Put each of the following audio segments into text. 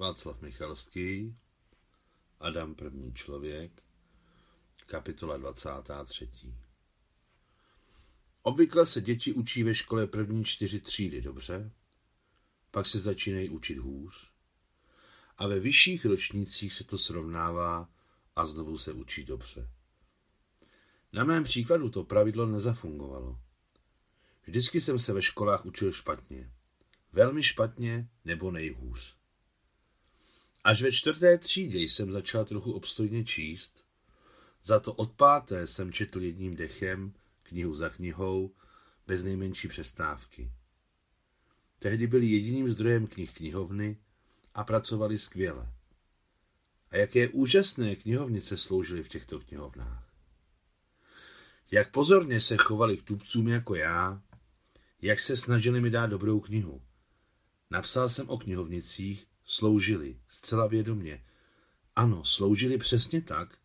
Václav Michalský, Adam první člověk, kapitola 23. Obvykle se děti učí ve škole první čtyři třídy dobře, pak se začínají učit hůř a ve vyšších ročnících se to srovnává a znovu se učí dobře. Na mém příkladu to pravidlo nezafungovalo. Vždycky jsem se ve školách učil špatně. Velmi špatně nebo nejhůř. Až ve čtvrté třídě jsem začal trochu obstojně číst, za to od páté jsem četl jedním dechem, knihu za knihou, bez nejmenší přestávky. Tehdy byli jediným zdrojem knih knihovny a pracovali skvěle. A jaké úžasné knihovnice sloužily v těchto knihovnách. Jak pozorně se chovali k tupcům jako já, jak se snažili mi dát dobrou knihu. Napsal jsem o knihovnicích, sloužili, zcela vědomě. Ano, sloužili přesně tak,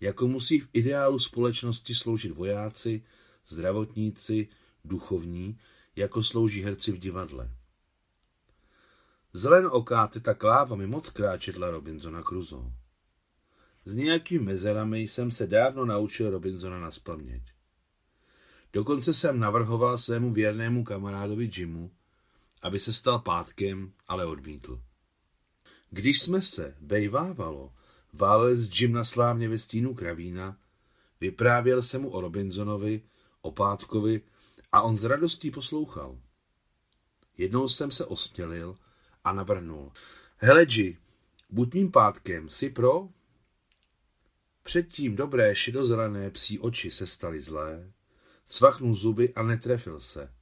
jako musí v ideálu společnosti sloužit vojáci, zdravotníci, duchovní, jako slouží herci v divadle. Zelen oká teta Kláva mi moc krát četla Robinsona Crusoe. S nějakými mezerami jsem se dávno naučil Robinsona na spaměť. Dokonce jsem navrhoval svému věrnému kamarádovi Jimu, aby se stal pátkem, ale odmítl. Když jsme se, bejvávalo, váleli s Jim na slávně ve stínu kravína, vyprávěl se mu o Robinsonovi, o Pátkovi a on s radostí poslouchal. Jednou jsem se ostělil a navrhnul. Hele, G, buď mým pátkem, si pro? Předtím dobré šedozelené psí oči se staly zlé, cvaknul zuby a netrefil se.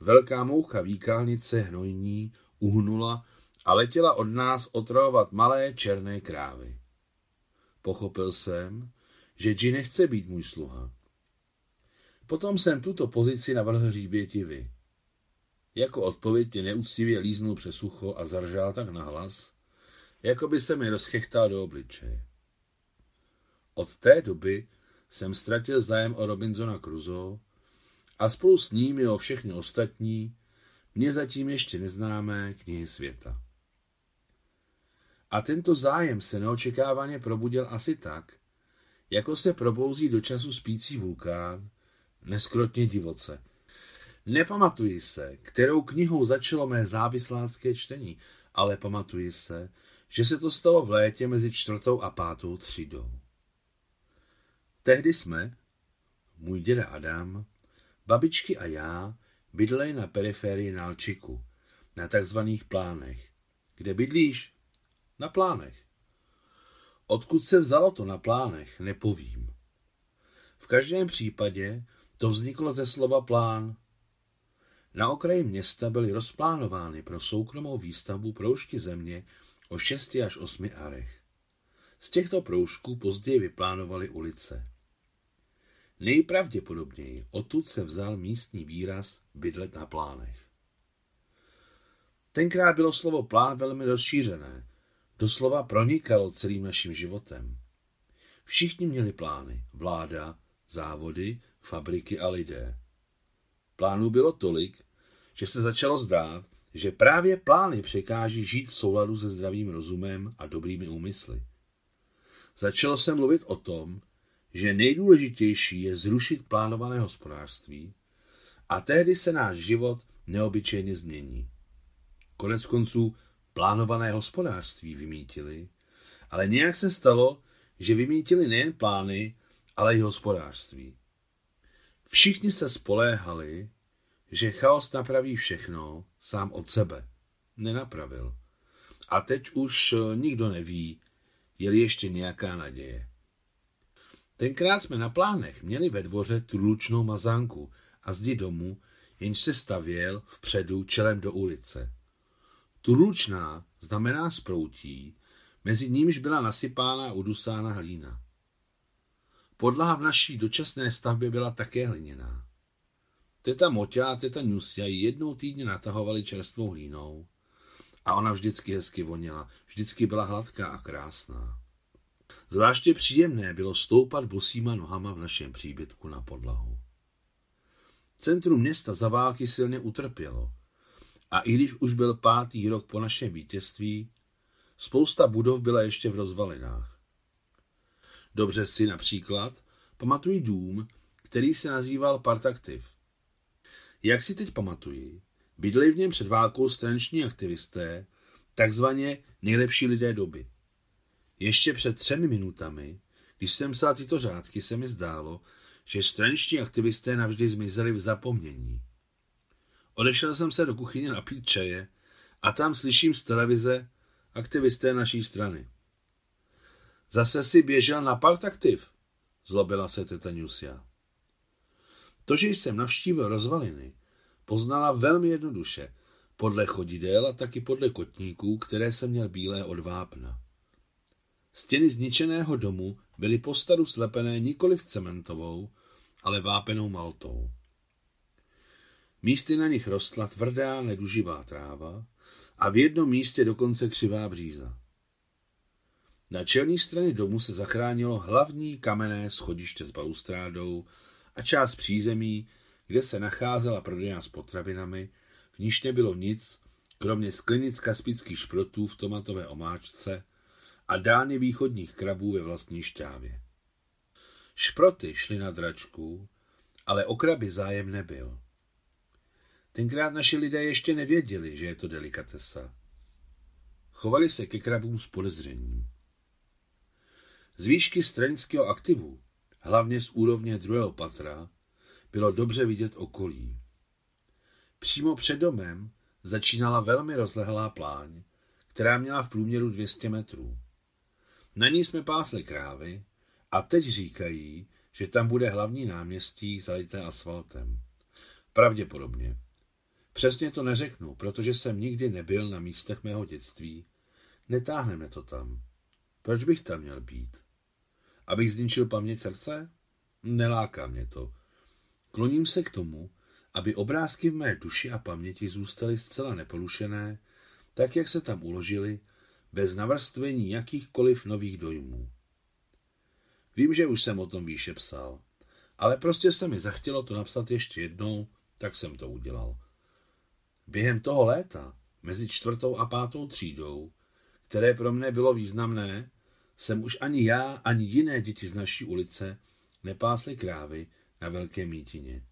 Velká moucha výkálnice hnojní uhnula a letěla od nás otravovat malé černé krávy. Pochopil jsem, že G nechce být můj sluha. Potom jsem tuto pozici navrhl hříbětivy. Jako odpověď mě neúctivě líznul přes ucho a zaržál tak nahlas, jako by se mi rozchechtal do obličeje. Od té doby jsem ztratil zájem o Robinsona Crusoe a spolu s ním i o všechny ostatní, mě zatím ještě neznámé knihy světa. A tento zájem se neočekávaně probudil asi tak, jako se probouzí do času spící vulkán, neskrotně divoce. Nepamatuji se, kterou knihou začalo mé závislácké čtení, ale pamatuji se, že se to stalo v létě mezi čtvrtou a pátou třídou. Tehdy jsme, můj děda Adam, babičky a já, bydleli na periferii Nalčiku, na takzvaných plánech. Kde bydlíš? Na plánech. Odkud se vzalo to na plánech, nepovím. V každém případě to vzniklo ze slova plán. Na okraji města byly rozplánovány pro soukromou výstavbu proužky země o 6 až 8 arech. Z těchto proužků později vyplánovaly ulice. Nejpravděpodobněji odtud se vzal místní výraz bydlet na plánech. Tenkrát bylo slovo plán velmi rozšířené, doslova pronikalo celým naším životem. Všichni měli plány, vláda, závody, fabriky a lidé. Plánů bylo tolik, že se začalo zdát, že právě plány překáží žít v souladu se zdravým rozumem a dobrými úmysly. Začalo se mluvit o tom, že nejdůležitější je zrušit plánované hospodářství a tehdy se náš život neobyčejně změní. Konec konců plánované hospodářství vymítili, ale nějak se stalo, že vymítili nejen plány, ale i hospodářství. Všichni se spoléhali, že chaos napraví všechno sám od sebe. Nenapravil. A teď už nikdo neví, je ještě nějaká naděje. Tenkrát jsme na plánech měli ve dvoře trulučnou mazánku a zdi domu, jenž se stavěl vpředu čelem do ulice. Trulučná znamená sproutí, mezi nímž byla nasypána a udusána hlína. Podlaha v naší dočasné stavbě byla také hliněná. Teta Moťa a teta Nusja ji jednou týdně natahovali čerstvou hlínou a ona vždycky hezky voněla, vždycky byla hladká a krásná. Zvláště příjemné bylo stoupat bosýma nohama v našem příbytku na podlahu. Centrum města za války silně utrpělo a i když už byl pátý rok po našem vítězství, Spousta budov byla ještě v rozvalinách. Dobře si například pamatuji dům, který se nazýval Partaktiv. Jak si teď pamatuji, bydleli v něm před válkou straniční aktivisté, takzvaně nejlepší lidé doby. Ještě před třemi minutami, když jsem psal tyto řádky, se mi zdálo, že straniční aktivisté navždy zmizeli v zapomnění. Odešel jsem se do kuchyně napít čaje a tam slyším z televize aktivisté naší strany. Zase si běžel na partaktiv, zlobila se teta Nusia. To, že jsem navštívil rozvaliny, poznala velmi jednoduše, podle chodidel a taky podle kotníků, které jsem měl bílé od vápna. Stěny zničeného domu byly postaru slepené nikoli v cementovou, ale vápenou maltou. Místy na nich rostla tvrdá, neduživá tráva a v jednom místě dokonce křivá bříza. Na čelní straně domu se zachránilo hlavní kamenné schodiště s balustrádou a část přízemí, kde se nacházela prodejna s potravinami, v níž nebylo nic, kromě sklenic kaspických šprotů v tomatové omáčce a dány východních krabů ve vlastní šťávě. Šproty šly na dračku, ale o kraby zájem nebyl. Tenkrát naši lidé ještě nevěděli, že je to delikatesa. Chovali se ke krabům s podezřením. Z výšky stranického aktivu, hlavně z úrovně druhého patra, bylo dobře vidět okolí. Přímo před domem začínala velmi rozlehlá pláň, která měla v průměru 200 metrů. Na ní jsme pásli krávy a teď říkají, že tam bude hlavní náměstí zalité asfaltem. Pravděpodobně. Přesně to neřeknu, protože jsem nikdy nebyl na místech mého dětství. Netáhneme to tam. Proč bych tam měl být? Abych zničil paměť srdce? Neláká mě to. Kloním se k tomu, aby obrázky v mé duši a paměti zůstaly zcela nepolušené, tak jak se tam uložili, bez navrstvení jakýchkoliv nových dojmů. Vím, že už jsem o tom výše psal, ale prostě se mi zachtělo to napsat ještě jednou, tak jsem to udělal. Během toho léta, mezi čtvrtou a pátou třídou, které pro mne bylo významné, jsem už ani já, ani jiné děti z naší ulice nepásli krávy na velké mítině.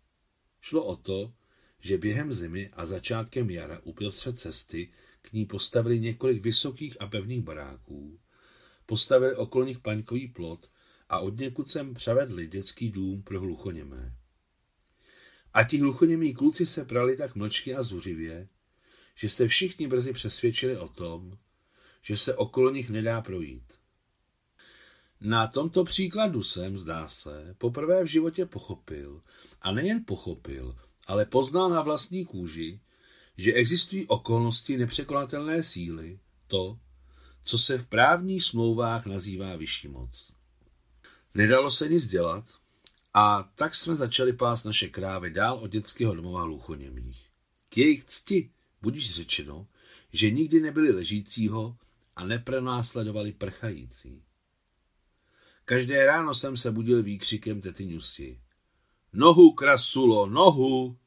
Šlo o to, že během zimy a začátkem jara uprostřed cesty k ní postavili několik vysokých a pevných baráků, postavili okolo nich paňkový plot a od někud sem převedli dětský dům pro hluchoněmé. A ti hluchoněmí kluci se prali tak mlčky a zuřivě, že se všichni brzy přesvědčili o tom, že se okolo nich nedá projít. Na tomto příkladu jsem, zdá se, poprvé v životě pochopil, a nejen pochopil, ale poznal na vlastní kůži, že existují okolnosti nepřekonatelné síly, to, co se v právních smlouvách nazývá vyšší moc. Nedalo se nic dělat a tak jsme začali pást naše krávy dál od dětského domova hluchoněmých. K jejich cti budíš řečeno, že nikdy nebyli ležícího a nepronásledovali prchající. Každé ráno jsem se budil výkřikem tety Nusy. Nohu, krasulo, nohu!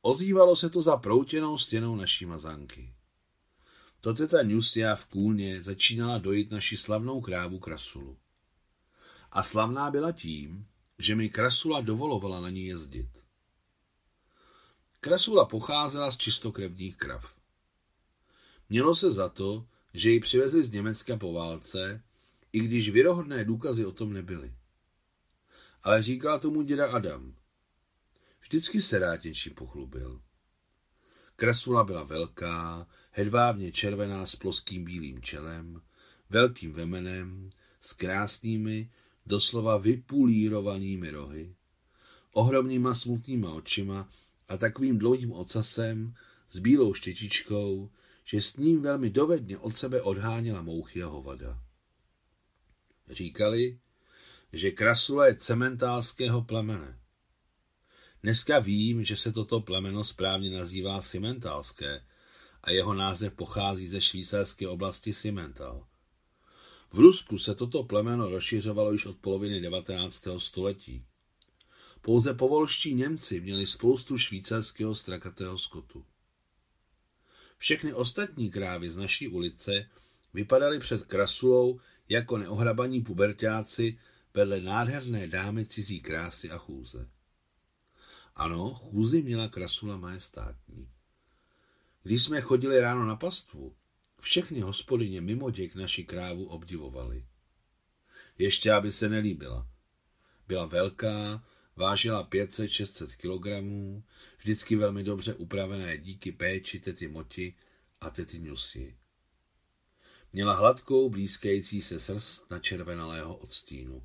Ozývalo se to za proutěnou stěnou naší mazanky. To teta Nusia v kůlně začínala dojít naši slavnou krávu krasulu. A slavná byla tím, že mi krasula dovolovala na ní jezdit. Krasula pocházela z čistokrevních krav. Mělo se za to, že ji přivezli z Německa po válce i když věrohodné důkazy o tom nebyly. Ale říkal tomu děda Adam. Vždycky se rád něčím pochlubil. Krasula byla velká, hedvábně červená s ploským bílým čelem, velkým vemenem, s krásnými, doslova vypulírovanými rohy, ohromnýma smutnýma očima a takovým dlouhým ocasem s bílou štětičkou, že s ním velmi dovedně od sebe odháněla mouchy a hovada. Říkali, že Krasula je cementálského plemene. Dneska vím, že se toto plemeno správně nazývá Cimentálské a jeho název pochází ze švýcarské oblasti Cimental. V Rusku se toto plemeno rozšiřovalo již od poloviny 19. století. Pouze povolští Němci měli spoustu švýcarského strakatého skotu. Všechny ostatní krávy z naší ulice vypadaly před krasulou jako neohrabaní pubertáci vedle nádherné dámy cizí krásy a chůze. Ano, chůzi měla krasula majestátní. Když jsme chodili ráno na pastvu, všechny hospodyně mimo děk naši krávu obdivovali. Ještě, aby se nelíbila. Byla velká, vážila 500-600 kg, vždycky velmi dobře upravené díky péči tety Moti a tety Nusy. Měla hladkou, blízkající se srst na červenalého odstínu.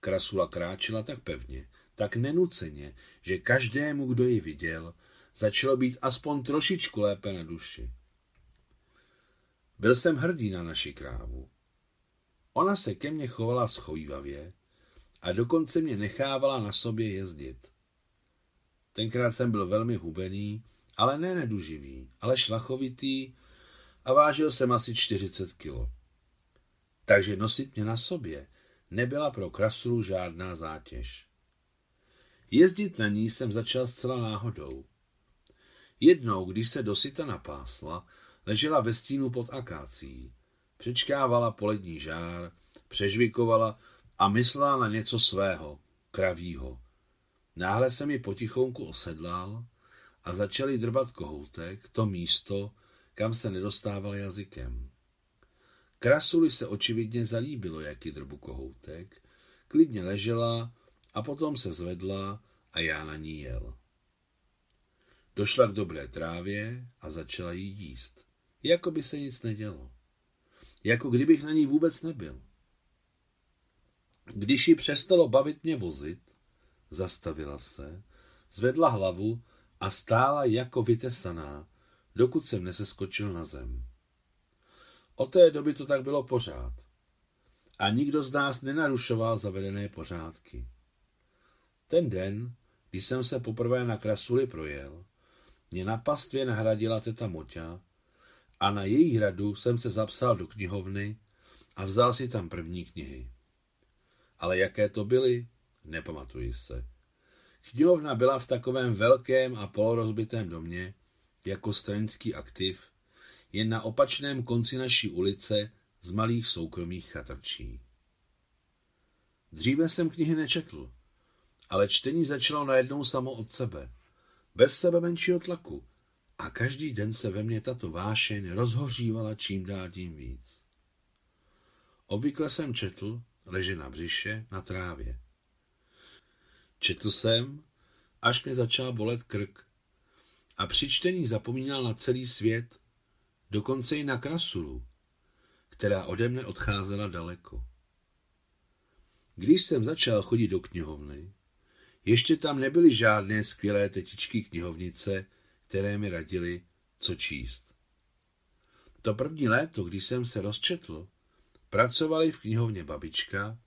Krasula kráčela tak pevně, tak nenuceně, že každému, kdo ji viděl, začalo být aspoň trošičku lépe na duši. Byl jsem hrdý na naši krávu. Ona se ke mně chovala schovývavě a dokonce mě nechávala na sobě jezdit. Tenkrát jsem byl velmi hubený, ale ne neduživý, ale šlachovitý a vážil jsem asi 40 kilo. Takže nosit mě na sobě nebyla pro krasulu žádná zátěž. Jezdit na ní jsem začal zcela náhodou. Jednou, když se dosyta napásla, ležela ve stínu pod akácí. Přečkávala polední žár, přežvikovala a myslela na něco svého, kravího. Náhle se mi potichonku osedlal a začali drbat kohoutek, to místo, kam se nedostával jazykem. Krasuli se očividně zalíbilo, jaký drbu kohoutek, klidně ležela a potom se zvedla a já na ní jel. Došla k dobré trávě a začala jí jíst. Jako by se nic nedělo. Jako kdybych na ní vůbec nebyl. Když ji přestalo bavit mě vozit, zastavila se, zvedla hlavu a stála jako vytesaná, dokud jsem neseskočil na zem. Od té doby to tak bylo pořád. A nikdo z nás nenarušoval zavedené pořádky. Ten den, když jsem se poprvé na Krasuli projel, mě na pastvě nahradila teta Moťa a na její hradu jsem se zapsal do knihovny a vzal si tam první knihy. Ale jaké to byly, nepamatuji se. Knihovna byla v takovém velkém a polorozbitém domě, jako stranický aktiv, jen na opačném konci naší ulice z malých soukromých chatrčí. Dříve jsem knihy nečetl, ale čtení začalo najednou samo od sebe, bez sebe menšího tlaku, a každý den se ve mně tato vášeň rozhořívala čím dál tím víc. Obvykle jsem četl, leže na břiše, na trávě. Četl jsem, až mě začal bolet krk a při čtení zapomínal na celý svět, dokonce i na krasulu, která ode mne odcházela daleko. Když jsem začal chodit do knihovny, ještě tam nebyly žádné skvělé tetičky knihovnice, které mi radili, co číst. To první léto, když jsem se rozčetl, pracovali v knihovně babička,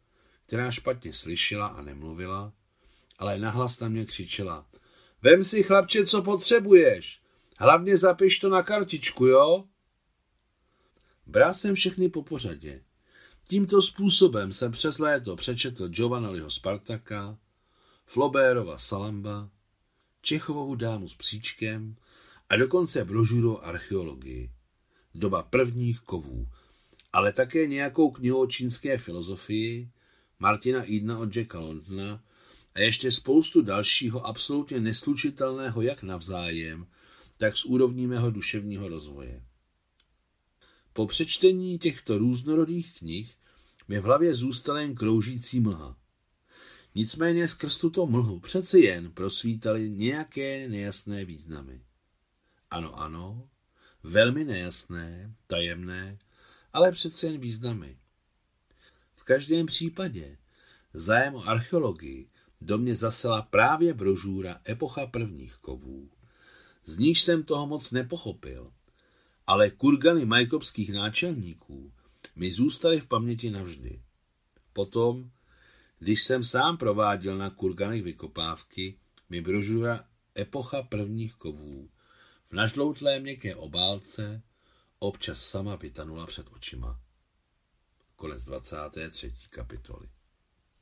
která špatně slyšela a nemluvila, ale nahlas na mě křičela. Vem si, chlapče, co potřebuješ. Hlavně zapiš to na kartičku, jo? Bral jsem všechny po pořadě. Tímto způsobem jsem přes léto přečetl Giovanoliho Spartaka, Flobérova Salamba, Čechovovu dámu s psíčkem a dokonce brožuru archeologii. Doba prvních kovů, ale také nějakou knihu o čínské filozofii, Martina Idna od Jacka Londona a ještě spoustu dalšího absolutně neslučitelného jak navzájem, tak s úrovní mého duševního rozvoje. Po přečtení těchto různorodých knih mi v hlavě zůstala jen kroužící mlha. Nicméně skrz tuto mlhu přeci jen prosvítaly nějaké nejasné významy. Ano, ano, velmi nejasné, tajemné, ale přeci jen významy. V každém případě zájem o archeologii do mě zasela právě brožůra Epocha prvních kovů. Z níž jsem toho moc nepochopil, ale kurgany majkopských náčelníků mi zůstaly v paměti navždy. Potom, když jsem sám prováděl na kurganech vykopávky, mi brožura Epocha prvních kovů v nažloutlé měkké obálce občas sama vytanula před očima. Konec 23. kapitoly.